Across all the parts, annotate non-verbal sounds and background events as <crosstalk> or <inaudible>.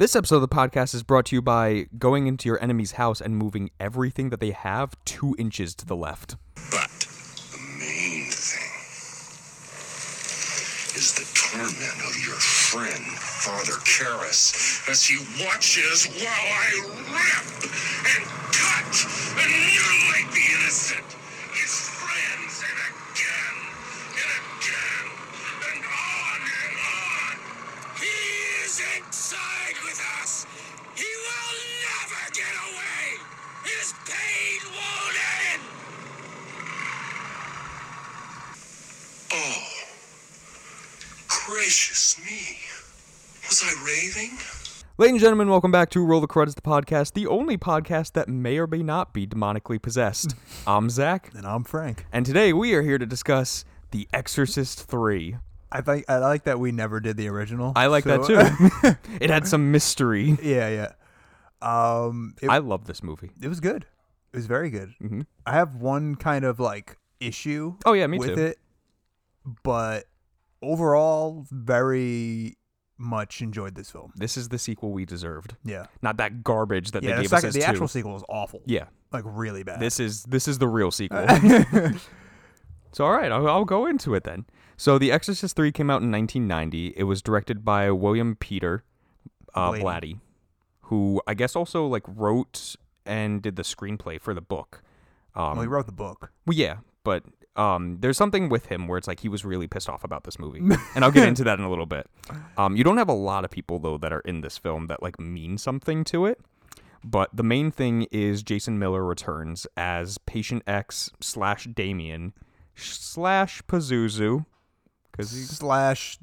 This episode of the podcast is brought to you by going into your enemy's house and moving everything that they have two inches to the left. But the main thing is the torment of your friend, Father Karras, as he watches while I rip and cut and mutilate the innocent, gracious me. Was I raving? Ladies and gentlemen, welcome back to Roll the Credits, the podcast, the only podcast that may or may not be demonically possessed. <laughs> I'm Zach, And I'm Frank. and today we are here to discuss The Exorcist 3. I think I like that we never did the original. I like that so- too. <laughs> it had some mystery. yeah, yeah. Um, it, I love this movie. it was good. It was very good. Mhm. I have one kind of like issue. Oh, yeah, me with too. it, but overall, very much enjoyed this film. This is the sequel we deserved. Yeah, Not that garbage that yeah. they The, gave second, us the as actual sequel was awful. Yeah, like really bad. this is this is the real sequel. <laughs> <laughs> So all right, I'll, I'll go into it then. So The Exorcist 3 came out in 1990. It was directed by William Peter uh, Blatty. Blatty, who I guess also like wrote and did the screenplay for the book. Um, well, he wrote the book. well, yeah, but um, there's something with him where it's like he was really pissed off about this movie, <laughs> and I'll get into that in a little bit. Um, you don't have a lot of people though that are in this film that like mean something to it. But the main thing is Jason Miller returns as Patient X slash Damien slash Pazuzu because slash.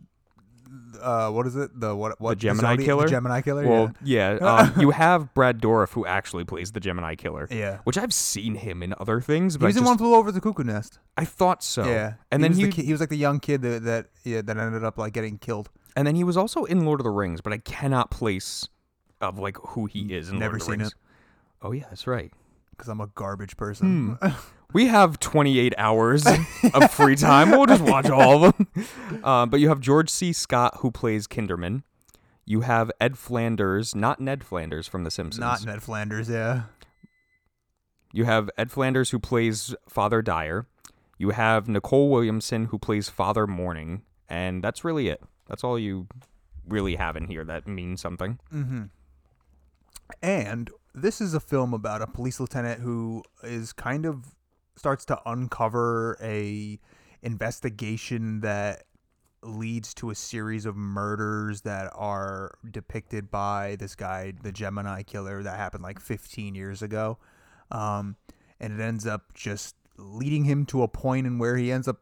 Uh, what is it? The what? What? Gemini Zodi- killer? The Gemini killer. well, yeah. <laughs> um, you have Brad Dourif who actually plays the Gemini Killer. yeah. Yeah. Which I've seen him in other things, He but I, was in just- One Flew Over the Cuckoo Nest. I thought so. Yeah, and he then was he, the he was like the young kid that, that yeah that ended up like getting killed. and then he was also in Lord of the Rings, but I cannot place of like who he is in Never Lord of the seen Rings. Oh yeah, that's right. because I'm a garbage person. <laughs> We have 28 hours of free time. We'll just watch all of them. <laughs> Uh, but you have George C. Scott who plays Kinderman. You have Ed Flanders, not Ned Flanders from The Simpsons. Not Ned Flanders, yeah. You have Ed Flanders who plays Father Dyer. You have Nicole Williamson who plays Father Morning, and that's really it. That's all you really have in here that means something. And this is a film about a police lieutenant who is kind of starts to uncover a investigation that leads to a series of murders that are depicted by this guy, the Gemini killer, that happened like 15 years ago. Um, and it ends up just leading him to a point in where he ends up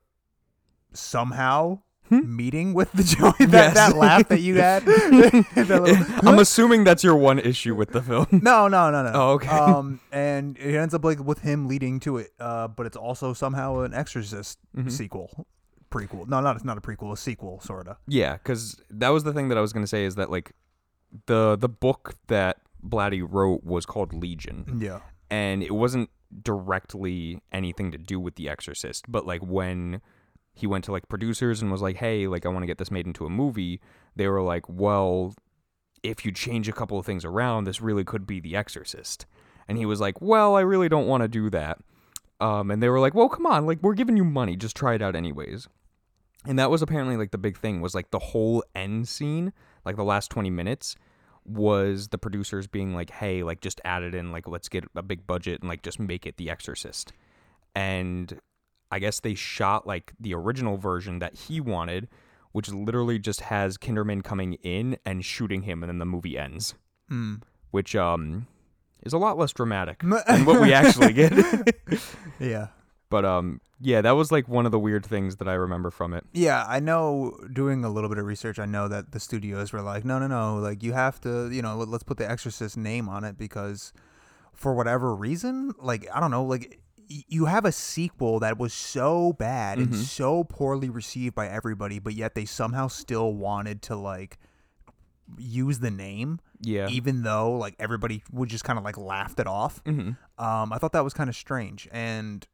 somehow meeting with the <laughs> Joey. That, Hmm? Yes. that laugh that you had. <laughs> <laughs> Little- I'm assuming that's your one issue with the film. no, no, no, no. Oh, okay. Um, and it ends up like with him leading to it. Uh, but it's also somehow an Exorcist Mm-hmm. sequel, prequel. No, not it's not a prequel, a sequel, sorta. Yeah, because that was the thing that I was gonna say is that like the the book that Blatty wrote was called Legion, Yeah. and it wasn't directly anything to do with The Exorcist, but like when he went to like producers and was like, "Hey, like I want to get this made into a movie," they were like, "Well, if you change a couple of things around, this really could be The Exorcist." And he was like, "Well, I really don't want to do that." Um, and they were like, "Well, come on, like we're giving you money, just try it out anyways." And that was apparently like the big thing was like the whole end scene, like the last 20 minutes was the producers being like, "Hey, like just add it in, like let's get a big budget and like just make it The Exorcist." And I guess they shot like the original version that he wanted, which literally just has Kinderman coming in and shooting him and then the movie ends. Mm. Which um is a lot less dramatic <laughs> than what we actually get. <laughs> Yeah. but um yeah, that was like one of the weird things that I remember from it. Yeah, I know. Doing a little bit of research, I know that the studios were like, "No, no, no! Like you have to, you know, let- let's put the Exorcist name on it because, for whatever reason, like I don't know, like you have a sequel that was so bad and so poorly received by everybody, but yet they somehow still wanted to like use the name, Yeah. even though like everybody would just kind of like laughed it off. hmm Um, I thought that was kind of strange. And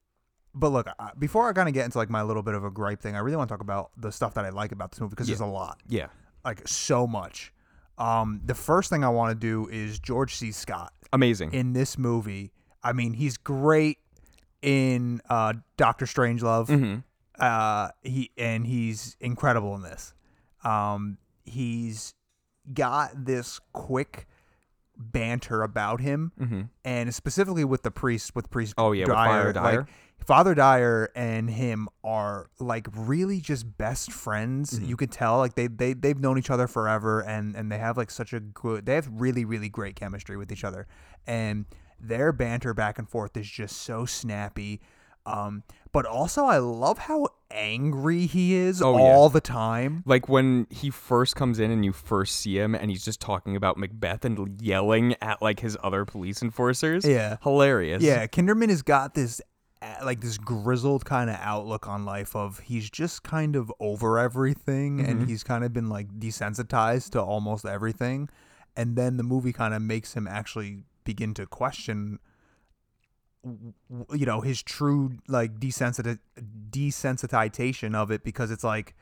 but look, I- before I kind of get into like my little bit of a gripe thing, I really want to talk about the stuff that I like about this movie because Yeah. there's a lot, Yeah. like so much. Um, the first thing I want to do is George C. Scott Amazing. in this movie. I mean, he's great in uh, Doctor Strangelove. hmm Uh, he and he's incredible in this. Um, he's got this quick banter about him, hmm and specifically with the priest, with priest. Oh, yeah, with Father Dyer. Like, Father Dyer and him are like really just best friends. Mm-hmm. You could tell like they they they've known each other forever, and and they have like such a good. They have really really great chemistry with each other, and their banter back and forth is just so snappy. Um, but also I love how angry he is Oh, yeah. all the time. Like when he first comes in and you first see him and he's just talking about Macbeth and yelling at like his other police enforcers. Yeah. Hilarious. Yeah, Kinderman has got this like this grizzled kind of outlook on life of he's just kind of over everything and he's kind of been like desensitized to almost everything and then the movie kind of makes him actually begin to question you know his true like desensit desensitization of it because it's like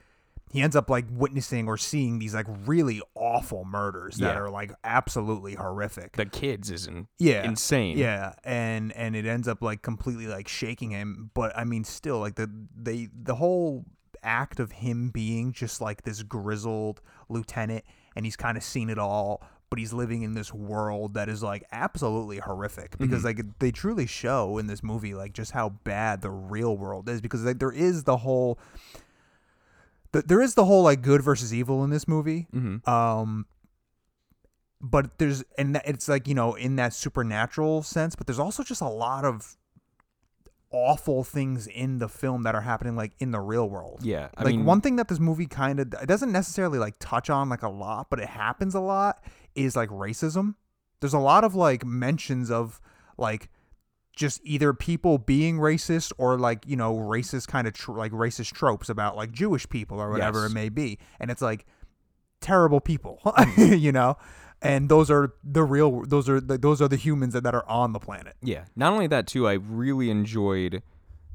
he ends up like witnessing or seeing these like really awful murders that Yeah. are like absolutely horrific The kids isn't yeah insane. yeah and and it ends up like completely like shaking him but i mean still like the they the whole act of him being just like this grizzled lieutenant and he's kind of seen it all but he's living in this world that is like absolutely horrific because like they truly show in this movie like just how bad the real world is because like there is the whole th- there is the whole like good versus evil in this movie Mm-hmm. um but there's and that- it's like you know in that supernatural sense but there's also just a lot of awful things in the film that are happening like in the real world Yeah. I like mean, one thing that this movie kind of it doesn't necessarily like touch on like a lot but it happens a lot is like racism. There's a lot of like mentions of like just either people being racist or like you know racist kind of tr- like racist tropes about like jewish people or whatever Yes. it may be. And it's like terrible people <laughs> mm-hmm. you know? And those are the real those are the, those are the humans that, that are on the planet. Yeah. Not only that too, I really enjoyed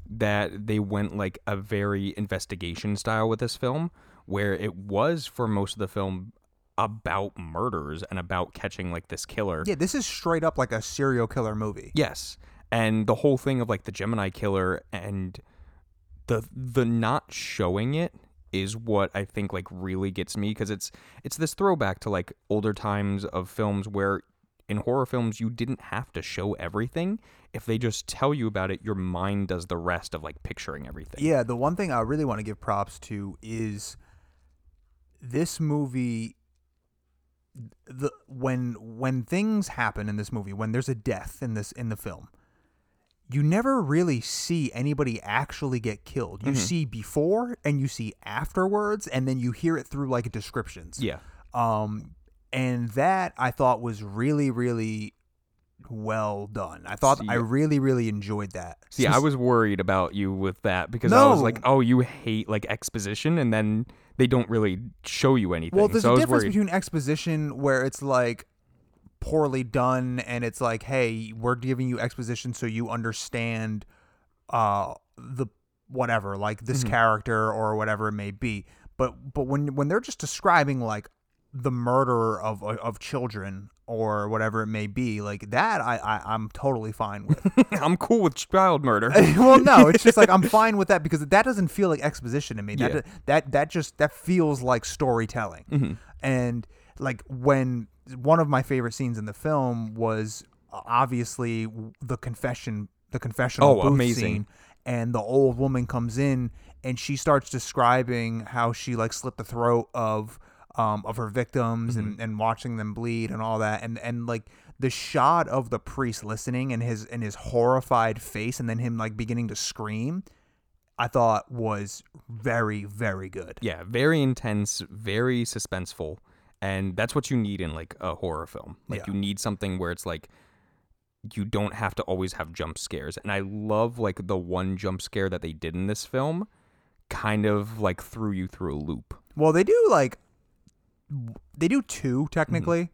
that they went like a very investigation style with this film, where it was for most of the film about murders and about catching like this killer. yeah this is straight up like a serial killer movie Yes. And the whole thing of like the Gemini killer and the the not showing it is what I think like really gets me because it's it's this throwback to like older times of films where in horror films you didn't have to show everything if they just tell you about it your mind does the rest of like picturing everything. Yeah, the one thing I really want to give props to is this movie the when when things happen in this movie, when there's a death in this in the film, you never really see anybody actually get killed. You see before and you see afterwards and then you hear it through like descriptions. Yeah. Um, and that I thought was really, really well done. I thought See, I really, really enjoyed that. See, I was worried about you with that because I was like, "Oh, you hate like exposition," and then they don't really show you anything. Well, there's so a difference worried. between exposition where it's like poorly done and it's like, hey, we're giving you exposition so you understand uh the whatever, like this Mm-hmm. character or whatever it may be. But but when when they're just describing like the murder of of children or whatever it may be, like that I, I I'm totally fine with. <laughs> I'm cool with child murder. <laughs> well, no, it's just like I'm <laughs> fine with that because that doesn't feel like exposition to me. That Yeah. that that just that feels like storytelling. Mm-hmm. And like when one of my favorite scenes in the film was uh, obviously the confession, the confessional Oh, booth amazing. scene, and the old woman comes in and she starts describing how she like slit the throat of um of her victims Mm-hmm. and and watching them bleed and all that and and like the shot of the priest listening and his and his horrified face and then him like beginning to scream I thought was very very good. Yeah, very intense, very suspenseful, and that's what you need in like a horror film. Like Yeah. you need something where it's like you don't have to always have jump scares. And I love like the one jump scare that they did in this film kind of like threw you through a loop. Well, they do like they do two technically.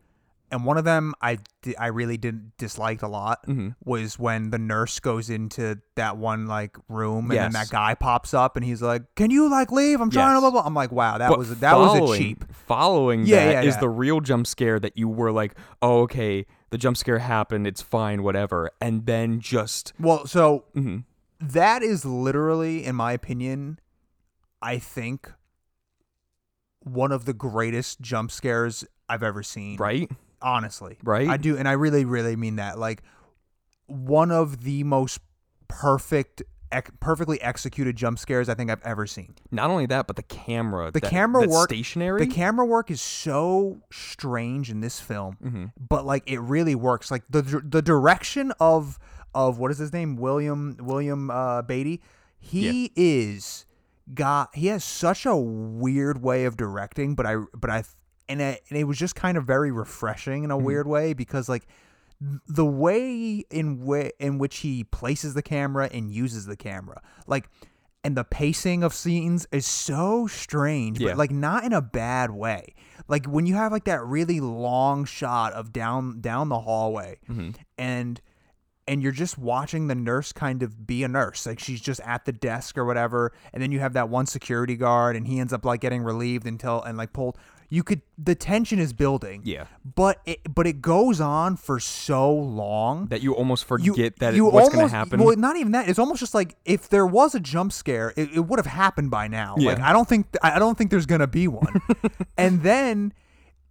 and one of them I I really didn't disliked a lot Mm-hmm. was when the nurse goes into that one like room and then that guy pops up and he's like, "Can you like leave? I'm trying to blah blah." I'm like, "Wow, that But was that was a cheap." Following Yeah, that yeah, is yeah. the real jump scare that you were like, oh, okay, the jump scare happened, it's fine, whatever, and then just Well, so mhm. that is literally, in my opinion, I think one of the greatest jump scares I've ever seen. right, Honestly. Right? I do, and I really, really mean that. Like one of the most perfect, ec- perfectly executed jump scares I think I've ever seen. not only that, but the camera, The that- camera work, stationary. The camera work is so strange in this film, Mm-hmm. but like it really works. Like the the direction of of what is his name, William William uh, Beatty. He is got he has such a weird way of directing, but I but I and it, and it was just kind of very refreshing in a mm-hmm. weird way because like the way in way in which he places the camera and uses the camera like and the pacing of scenes is so strange Yeah. but like not in a bad way. Like when you have like that really long shot of down down the hallway mm-hmm. and and you're just watching the nurse kind of be a nurse like she's just at the desk or whatever and then you have that one security guard and he ends up like getting relieved until and like pulled you could the tension is building Yeah. but it but it goes on for so long that you almost you forget that you it, what's going to happen. Well, not even that. It's almost just like if there was a jump scare, it, it would have happened by now. Like Yeah. I don't think I don't think there's gonna be one. <laughs> and then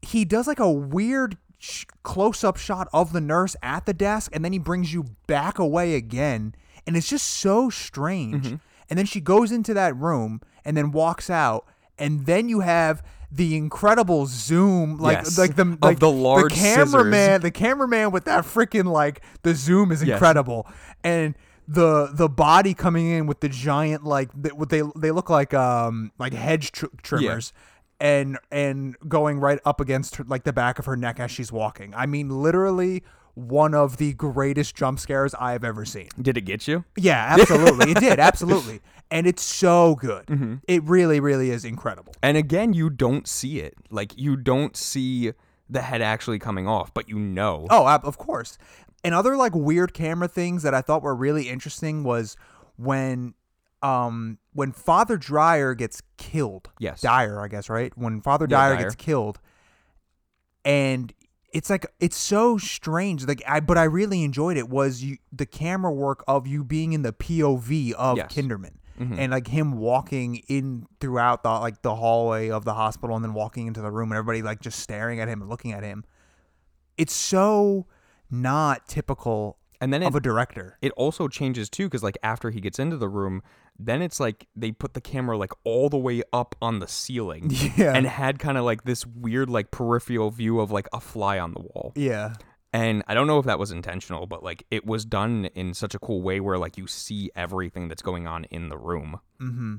he does like a weird sh- close-up shot of the nurse at the desk, and then he brings you back away again, and it's just so strange. Mm-hmm. And then she goes into that room and then walks out, and then you have. The incredible zoom, like Yes. like the Of like the large cameraman, the cameraman with that freaking like the zoom is Yes. incredible, and the the body coming in with the giant like the, what they they look like um like hedge tr- trimmers. And and going right up against her, like the back of her neck as she's walking. I mean, literally one of the greatest jump scares I have ever seen. Did it get you? Yeah, absolutely, it did absolutely, <laughs> and it's so good. Mm-hmm. It really, really is incredible. And again, you don't see it. Like you don't see the head actually coming off, but you know. Oh, of course. And other like weird camera things that I thought were really interesting was when um when Father Dryer gets killed. Yes. Dyer, I guess, right? When Father Yeah, Dyer, Dyer. gets killed and it's like it's so strange like I but I really enjoyed it was you the camera work of you being in the POV of Yes. Kinderman. Mm-hmm. And like him walking in throughout the like the hallway of the hospital and then walking into the room and everybody like just staring at him and looking at him it's so not typical And then of a director. it also changes too because like after he gets into the room then it's like they put the camera like all the way up on the ceiling <laughs> Yeah. and had kind of like this weird like peripheral view of like a fly on the wall Yeah. and i don't know if that was intentional but like it was done in such a cool way where like you see everything that's going on in the room Mm-hmm.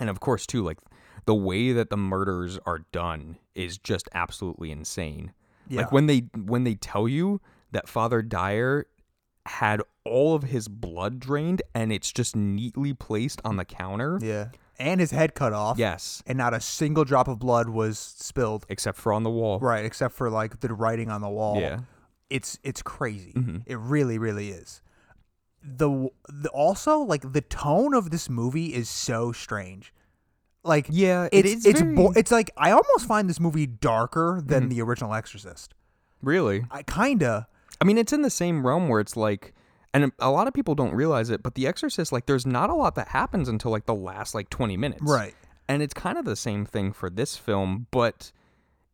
and of course too like the way that the murders are done is just absolutely insane Yeah. like when they when they tell you that father dyer had all of his blood drained and it's just neatly placed on the counter Yeah. And his head cut off. yes And not a single drop of blood was spilled. except for on the wall Right, except for like the writing on the wall. yeah It's it's crazy. Mhm. It really, really is. The, the also like the tone of this movie is so strange. Like yeah it it's is it's very- bo- it's like I almost find this movie darker than Mhm. the original Exorcist. really I kinda I mean, it's in the same realm where it's like, and a lot of people don't realize it, but The Exorcist, like, there's not a lot that happens until like the last like 20 minutes. right. And it's kind of the same thing for this film, but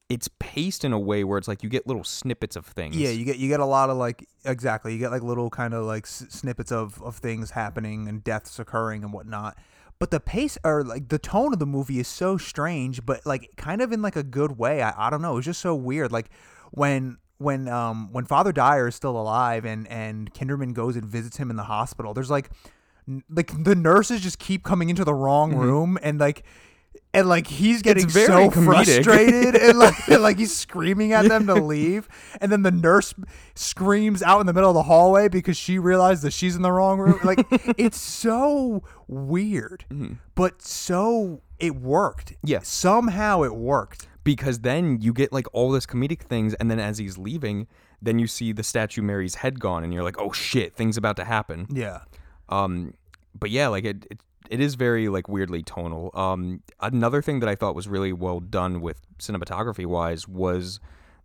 it's paced in a way where it's like you get little snippets of things. Yeah, you get you get a lot of like exactly. You get like little kind of like s- snippets of of things happening and deaths occurring and whatnot. But the pace or like the tone of the movie is so strange, but like kind of in like a good way. I, I don't know. It's just so weird. Like when when um when Father Dyer is still alive and and Kinderman goes and visits him in the hospital. There's like like the nurses just keep coming into the wrong room and like. And like he's getting very so comedic. frustrated, and like, <laughs> and like he's screaming at them to leave, and then the nurse screams out in the middle of the hallway because she realized that she's in the wrong room. Like <laughs> it's so weird, but so it worked. yeah somehow it worked. Because then you get like all this comedic things and then as he's leaving then you see the statue mary's head gone and you're like oh shit things about to happen. Yeah. um but yeah like it, it it is very like weirdly tonal. Um another thing that i thought was really well done with cinematography wise was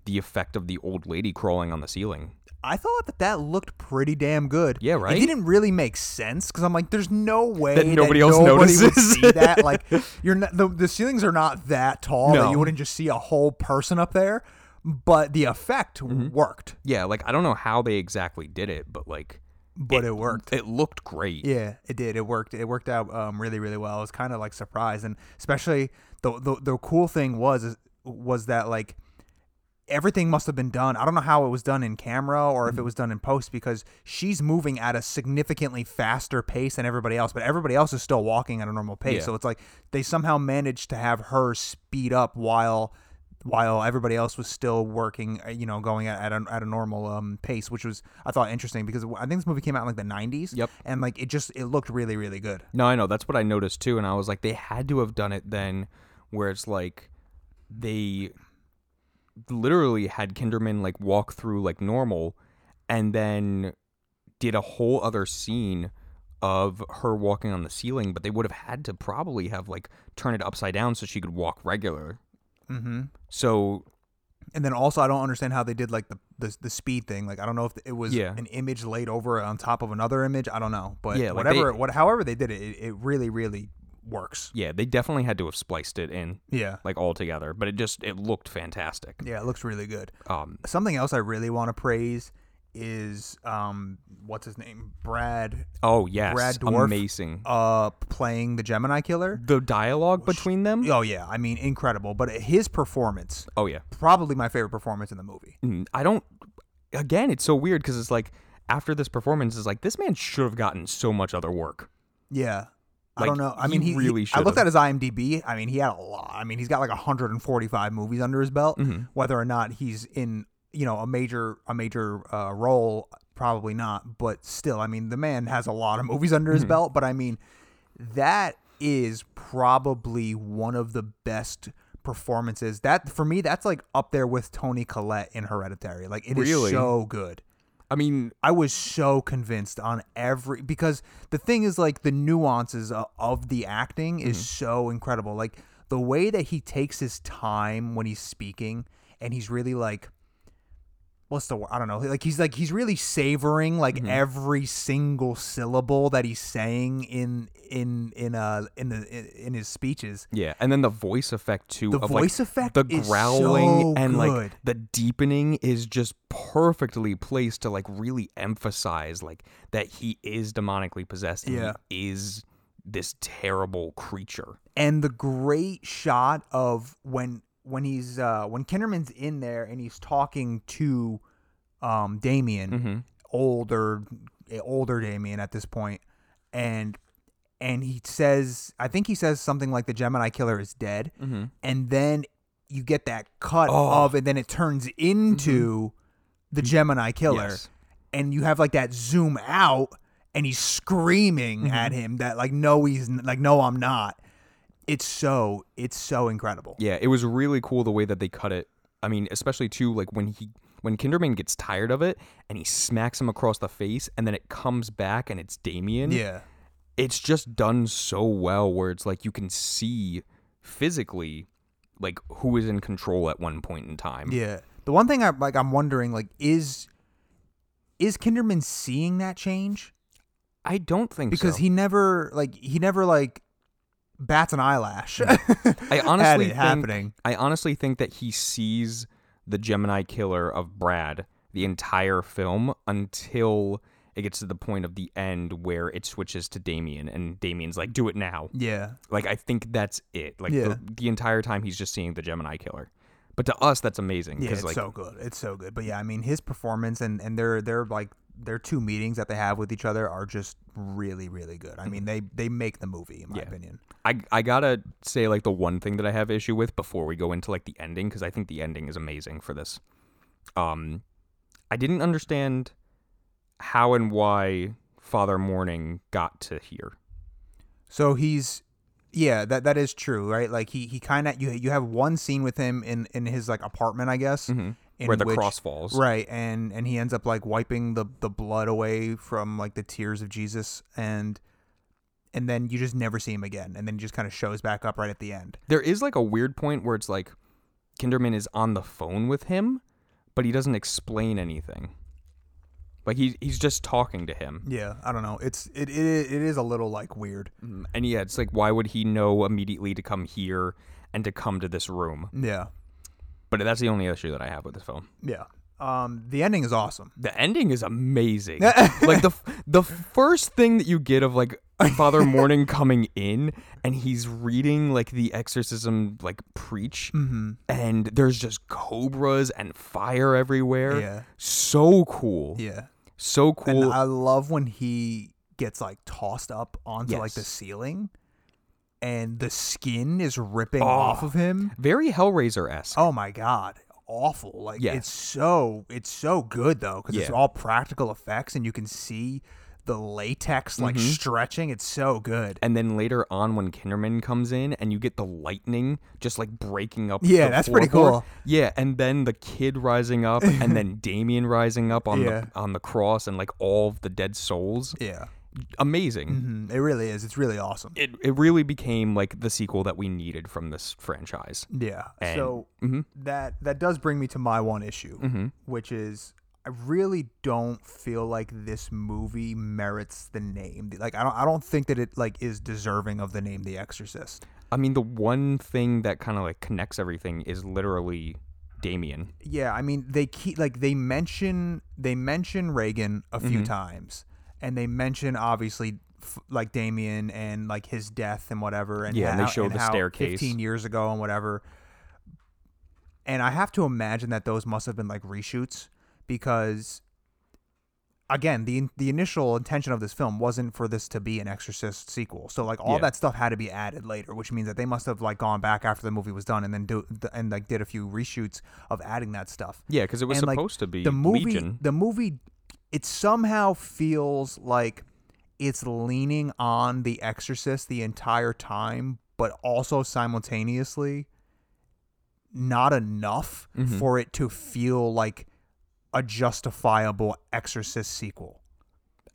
the effect of the old lady crawling on the ceiling I thought that that looked pretty damn good. Yeah, right? It didn't really make sense because I'm like, there's no way That nobody else nobody would notices. see that. Like, <laughs> you're not the, the ceilings are not that tall that you wouldn't just see a whole person up there. But the effect Mm-hmm. worked. yeah like i don't know how they exactly did it but like But it, worked. it looked great Yeah, it did. It worked. It worked out um, really, really well. I was kind of like surprised, and especially the, the the cool thing was was that like everything must have been done. I don't know how it was done in camera or if it was done in post because she's moving at a significantly faster pace than everybody else, but everybody else is still walking at a normal pace. Yeah. So it's like they somehow managed to have her speed up while while everybody else was still working, uh, you know, going at, at, a, at a normal um, pace, which was I thought interesting because I think this movie came out in like the 90s. Yep. And like it just it looked really really good. No, I know. That's what I noticed too. And I was like, they had to have done it then where it's like they literally had Kinderman like walk through like normal and then did a whole other scene of her walking on the ceiling, but they would have had to probably have like turn it upside down so she could walk regular. Mm-hmm. So And then also I don't understand how they did like the the, the speed thing. Like I don't know if it was Yeah. an image laid over on top of another image. I don't know, but Yeah, like whatever they- what however they did it, it, it really really works. yeah, they definitely had to have spliced it in Yeah. like all together, but it just it looked fantastic. Yeah, it looks really good. Um Something else I really want to praise is um what's his name? Brad oh yes, Brad Dourif? amazing. uh playing the Gemini killer. the dialogue between them? Oh yeah, I mean incredible, but his performance Oh yeah. probably my favorite performance in the movie. Mm, I don't. Again, it's so weird because it's like after this performance, is like this man should have gotten so much other work. Yeah. I don't know. I mean, he really he- I looked at his IMDb. I mean, he had a lot. I mean, he's got like 145 movies under his belt. Mm-hmm. Whether or not he's in, you know, a major a major uh, role, probably not. But still, I mean, the man has a lot of movies under Mm-hmm. his belt. But I mean, that is probably one of the best performances. That for me, that's like up there with Toni Collette in Hereditary. Like it is Really? so good. I mean, I was so convinced on every because the thing is like the nuances of, of the acting is mm-hmm. so incredible. Like the way that he takes his time when he's speaking and he's really like what's the word? I don't know. Like he's like he's really savoring like every single syllable that he's saying in in in uh in the in, in his speeches. yeah, and then the voice effect too. The voice like, effect the growling so and like the deepening is just perfectly placed to like really emphasize like that he is demonically possessed. And Yeah. he is this terrible creature. and the great shot of when when he's uh when Kinderman's in there and he's talking to um Damien Mm-hmm. older older Damien at this point and and he says I think he says something like the Gemini killer is dead Mm-hmm. and then you get that cut Oh. of and then it turns into the Gemini killer Yes. and you have like that zoom out and he's screaming Mm-hmm. at him that like no he's like no I'm not it's so it's so incredible Yeah, it was really cool the way that they cut it. I mean, especially too like when he when Kinderman gets tired of it and he smacks him across the face and then it comes back and it's Damien. yeah It's just done so well where it's like you can see physically like who is in control at one point in time. yeah the one thing I like I'm wondering like is is Kinderman seeing that change I don't think because so. he never like he never like bats an eyelash I <laughs> honestly think, happening I honestly think that he sees the Gemini killer of Brad the entire film until it gets to the point of the end where it switches to Damien and Damien's like, do it now. yeah Like I think that's it. Like Yeah. the, the entire time he's just seeing the Gemini killer. But to us that's amazing. Yeah, it's like so good. It's so good. But yeah, I mean, his performance and and their their like their two meetings that they have with each other are just really really good. I mean, they they make the movie in my Yeah. opinion. I I gotta say like the one thing that I have issue with before we go into like the ending because I think the ending is amazing for this. Um, I didn't understand how and why Father Morning got to here. So he's Yeah, that that is true, right? Like he he kind of you you have one scene with him in in his like apartment, I guess, Mm-hmm. Where the which- cross falls. right? And and he ends up like wiping the the blood away from like the tears of Jesus, and and then you just never see him again, and then he just kind of shows back up right at the end. There is like a weird point where it's like Kinderman is on the phone with him, but he doesn't explain anything. Like he he's just talking to him. Yeah, I don't know. It's it it, it is a little like weird. Mm, And yeah, it's like why would he know immediately to come here and to come to this room? Yeah, But that's the only issue that I have with this film. yeah. Um, the ending is awesome. The ending is amazing. <laughs> like the f- the first thing that you get of like Father <laughs> Morning coming in and he's reading like the exorcism like preach Mm-hmm. and there's just cobras and fire everywhere. Yeah. So cool. Yeah. So And cool. I love when he gets like tossed up onto like the ceiling and the skin is ripping ah, off of him. Very Hellraiser esque. Oh my god. Awful. Like Yeah. it's so it's so good though cuz it's all practical effects and you can see the latex like Mm-hmm. stretching. It's so good. And then later on, when Kinderman comes in and you get the lightning just like breaking up. Yeah, that's pretty cool. Yeah, and then the kid rising up, <laughs> and then Damien rising up on Yeah. the on the cross, and like all of the dead souls. Yeah. Amazing. Mhm. It really is. It's really awesome. It it really became like the sequel that we needed from this franchise. Yeah. And- so Mhm. that that does bring me to my one issue, Mhm. which is I really don't feel like this movie merits the name. Like I don't I don't think that it like is deserving of the name The Exorcist. I mean, the one thing that kind of like connects everything is literally Damien. Yeah, I mean they keep like they mention they mention Regan a few Mm-hmm. times, and they mention obviously f- like Damien and like his death and whatever, and Yeah, and they how- show the how staircase. fifteen years ago and whatever. And I have to imagine that those must have been like reshoots because, again, the the initial intention of this film wasn't for this to be an Exorcist sequel. So like all Yeah. that stuff had to be added later, which means that they must have like gone back after the movie was done and then do and like did a few reshoots of adding that stuff. Yeah, because it was And, like, supposed to be the movie Legion. the movie it somehow feels like it's leaning on the exorcist the entire time but also simultaneously not enough Mm-hmm. for it to feel like a justifiable exorcist sequel.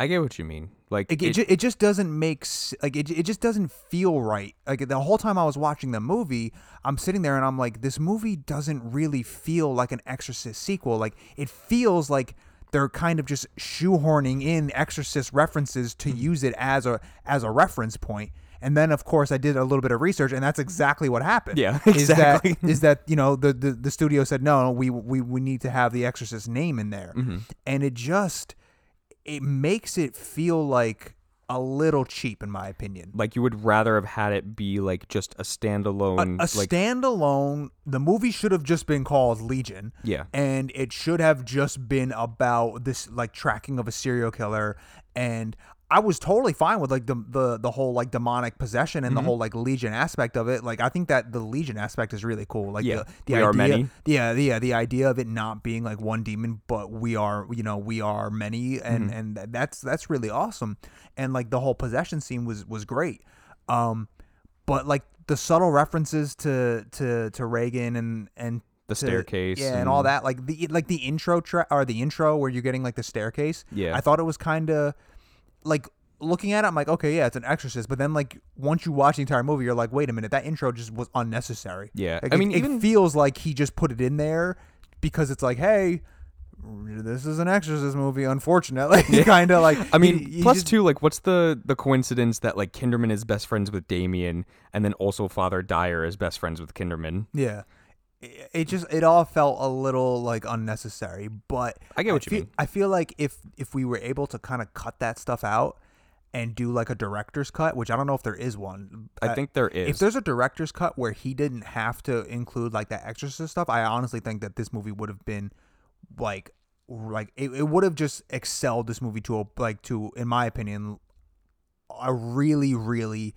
I get what you mean. Like it, it, ju- it just doesn't make s- like it, it just doesn't feel right. Like the whole time i was watching the movie i'm sitting there and i'm like this movie doesn't really feel like an exorcist sequel. Like it feels like they're kind of just shoehorning in exorcist references to hmm. use it as a as a reference point and then of course i did a little bit of research and that's exactly what happened Yeah, <laughs> exactly. is that you know the, the the studio said no we we, we need to have the exorcist name in there Mm-hmm. and it just it makes it feel like a little cheap in my opinion like you would rather have had it be like just a a, standalone a like standalone the movie should have just been called legion Yeah. and it should have just been about this like tracking of a serial killer and I was totally fine with like the the, the whole like demonic possession and the whole like legion aspect of it. Like I think that the legion aspect is really cool. Like Yeah, the, the we idea, are many. Yeah, the, yeah, the idea of it not being like one demon, but we are, you know, we are many, and Mm-hmm. and that's that's really awesome. And like the whole possession scene was was great. Um, but like the subtle references to to to Regan and and The to- staircase yeah, and, all that. Like the like the intro track or the intro where you're getting like the staircase. Yeah. I thought it was kind of like looking at it. I'm like, okay, yeah, it's an Exorcist. But then like once you watch the entire movie, you're like, wait a minute, that intro just was unnecessary. Yeah. Like, I it- mean, it, even- feels like he just put it in there because it's like, hey. This is an Exorcist movie, unfortunately. <laughs> kind of like I mean, he- he plus just- two, like, what's the the coincidence that like Kinderman is best friends with Damien, and then also Father Dyer is best friends with Kinderman? Yeah. It just it all felt a little like unnecessary, but I get what you feel, mean. I feel like if if we were able to kind of cut that stuff out and do like a director's cut, which I don't know if there is one. I think there is. if there's a director's cut where he didn't have to include like that exorcist stuff, I honestly think that this movie would have been like like it, it would have just excelled this movie to a like to in my opinion a really really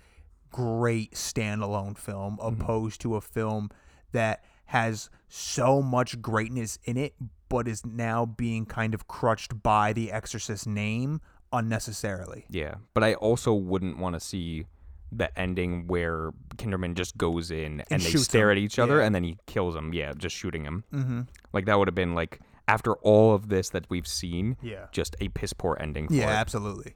great standalone film mm-hmm. opposed to a film that has so much greatness in it but is now being kind of crutched by the exorcist name unnecessarily yeah, but I also wouldn't want to see the ending where Kinderman just goes in and, they stare him, at each other yeah. and then he kills him. Yeah, just shooting him. Mm-hmm. Like that would have been like after all of this that we've seen, Yeah. just a piss poor ending. For Yeah, it. absolutely.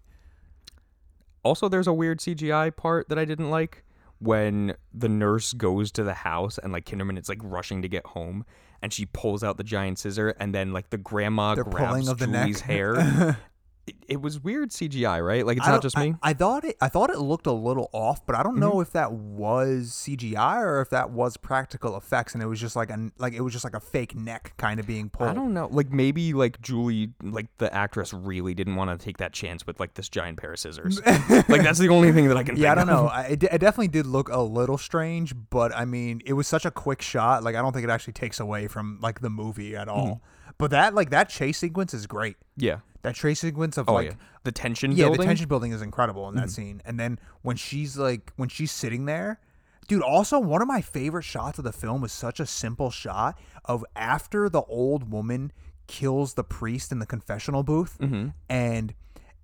Also, there's a weird CGI part that I didn't like when the nurse goes to the house and like Kinderman is like rushing to get home and she pulls out the giant scissor and then like the grandma They're grabs pulling of the Julie's neck. hair. <laughs> it, it was weird CGI, right? Like it's I not just me. Mm-hmm. I, thought it. I thought it looked a little off, but I don't know if that was CGI or if that was practical effects, and it was just like a like it was just like a fake neck kind of being pulled. I don't know. Like maybe like Julie, like the actress, really didn't want to take that chance with like this giant pair of scissors. <laughs> like that's the only thing that I can. Yeah, I don't of. know. I, it, it definitely did look a little strange, but I mean, it was such a quick shot. Like, I don't think it actually takes away from like the movie at all. Mm-hmm. But that like that chase sequence is great. Yeah. That chase sequence of Oh like yeah. The tension building. yeah, building. the tension building is incredible in Mm-hmm. that scene. And then when she's like when she's sitting there, dude, also one of my favorite shots of the film is such a simple shot of after the old woman kills the priest in the confessional booth Mm-hmm. and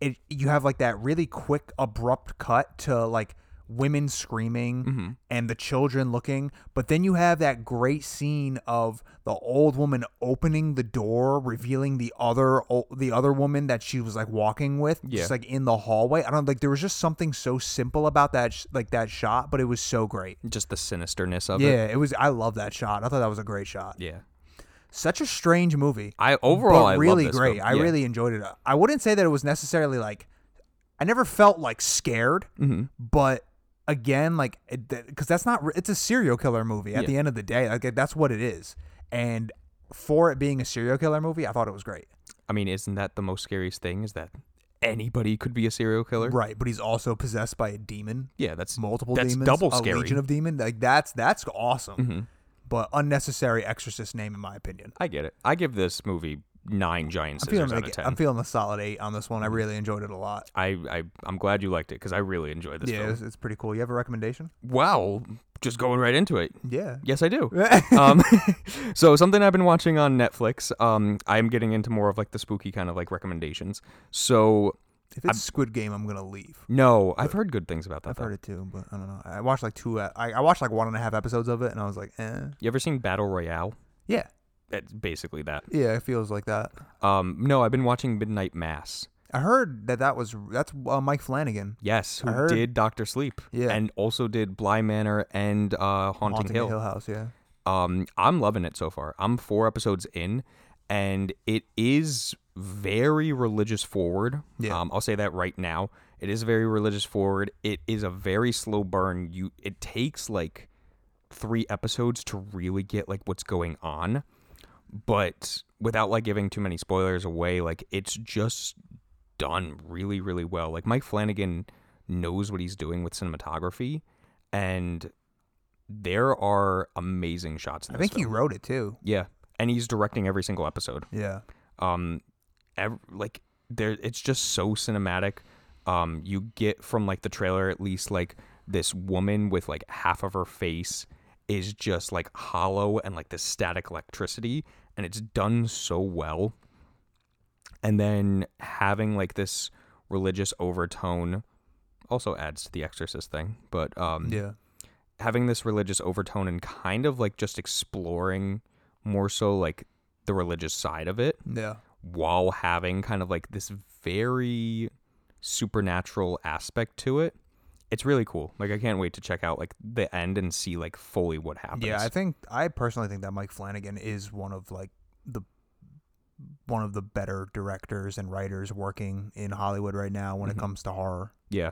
it you have like that really quick abrupt cut to like women screaming Mm-hmm. and the children looking but then you have that great scene of the old woman opening the door revealing the other the other woman that she was like walking with Yeah. just like in the hallway i don't like there was just something so simple about that sh- like that shot but it was so great Just the sinisterness of it. yeah it was i love that shot i thought that was a great shot Yeah. such a strange movie I overall I love really great. film. I really enjoyed it. I wouldn't say that it was necessarily like I never felt like scared, Mhm. but again, like because that's not it's a serial killer movie. At Yeah. the end of the day, like that's what it is. And for it being a serial killer movie, I thought it was great. I mean, isn't that the most scariest thing? Is that anybody could be a serial killer? Right, but he's also possessed by a demon, Yeah, that's multiple that's demons, double a scary. legion of demon. Like that's that's awesome, Mhm. but unnecessary exorcist name in my opinion. I get it. I give this movie nine giant I'm scissors feeling out like of 10 I'm feeling a solid eight on this one. I really enjoyed it a lot. I, I I'm glad you liked it because I really enjoyed this yeah, film. it's, it's pretty cool. You have a recommendation? Wow, just going right into it. Yeah. Yes, I do. <laughs> um, <laughs> so something I've been watching on Netflix. Um, I'm getting into more of like the spooky kind of like recommendations. So If it's Squid Game, I'm gonna leave. no, I've heard good things about that. I've though. heard it too, but I don't know. I watched like two. I, I watched like one and a half episodes of it, and I was like, eh. You ever seen Battle Royale? Yeah, It's basically that. yeah, it feels like that. Um, no, I've been watching Midnight Mass. I heard that that was that's uh, Mike Flanagan. Yes, who I heard- did Doctor Sleep? Yeah. and also did Bly Manor and uh, Haunting, Haunting Hill. Hill House. Yeah, Um, I'm loving it so far. I'm four episodes in, and it is very religious forward. Yeah. Um, I'll say that right now. It is very religious forward. It is a very slow burn. You it takes like three episodes to really get like what's going on, but without like giving too many spoilers away, like it's just done really really well. Like Mike Flanagan knows what he's doing with cinematography, and there are amazing shots. In I think he wrote it too. Yeah, and he's directing every single episode. Yeah, Um, ev- like there, it's just so cinematic. Um, you get from like the trailer at least like this woman with like half of her face is just like hollow and like this static electricity, and it's done so well. And then having like this religious overtone also adds to the Exorcist thing, but um, yeah, having this religious overtone and kind of like just exploring more so like the religious side of it yeah. while having kind of like this very supernatural aspect to it. It's really cool. Like I can't wait to check out like the end and see like fully what happens. Yeah, I think I personally think that Mike Flanagan is one of like the one of the better directors and writers working in Hollywood right now when it Mhm. comes to horror. yeah.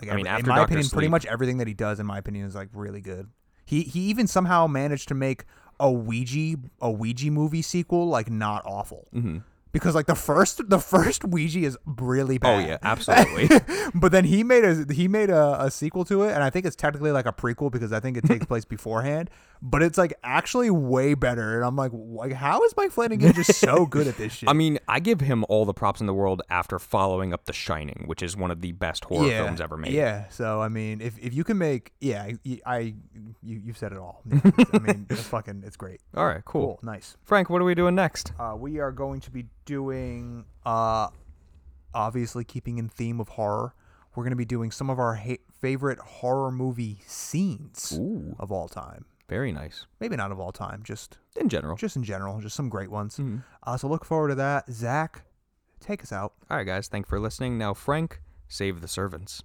Like, I mean, after in my Dr. opinion, pretty much everything that he does, in my opinion, is like really good. He he even somehow managed to make a Ouija a Ouija movie sequel like not awful hmm because like the first the first Ouija is really bad. Oh yeah, <laughs> absolutely. but then he made a he made a, a sequel to it, and I think it's technically like a prequel because I think it takes <laughs> place beforehand. But it's like actually way better, and I'm like, like how is Mike Flanagan just so <laughs> good at this shit? I mean, I give him all the props in the world after following up The Shining, which is one of the best horror yeah, films ever made. Yeah. So I mean, if, if you can make yeah, I, I you you said it all. Yeah, I mean, it's fucking it's great. All right, cool. Cool, nice. Frank, what are we doing next? Uh, we are going to be doing uh, obviously keeping in theme of horror. we're going to be doing some of our ha- favorite horror movie scenes Ooh, of all time. very nice. Maybe not of all time, just In general. just in general, just some great ones. Mhm. Uh, so look forward to that. Zach, take us out. All right, guys. Thank you for listening. Now, Frank, save the servants.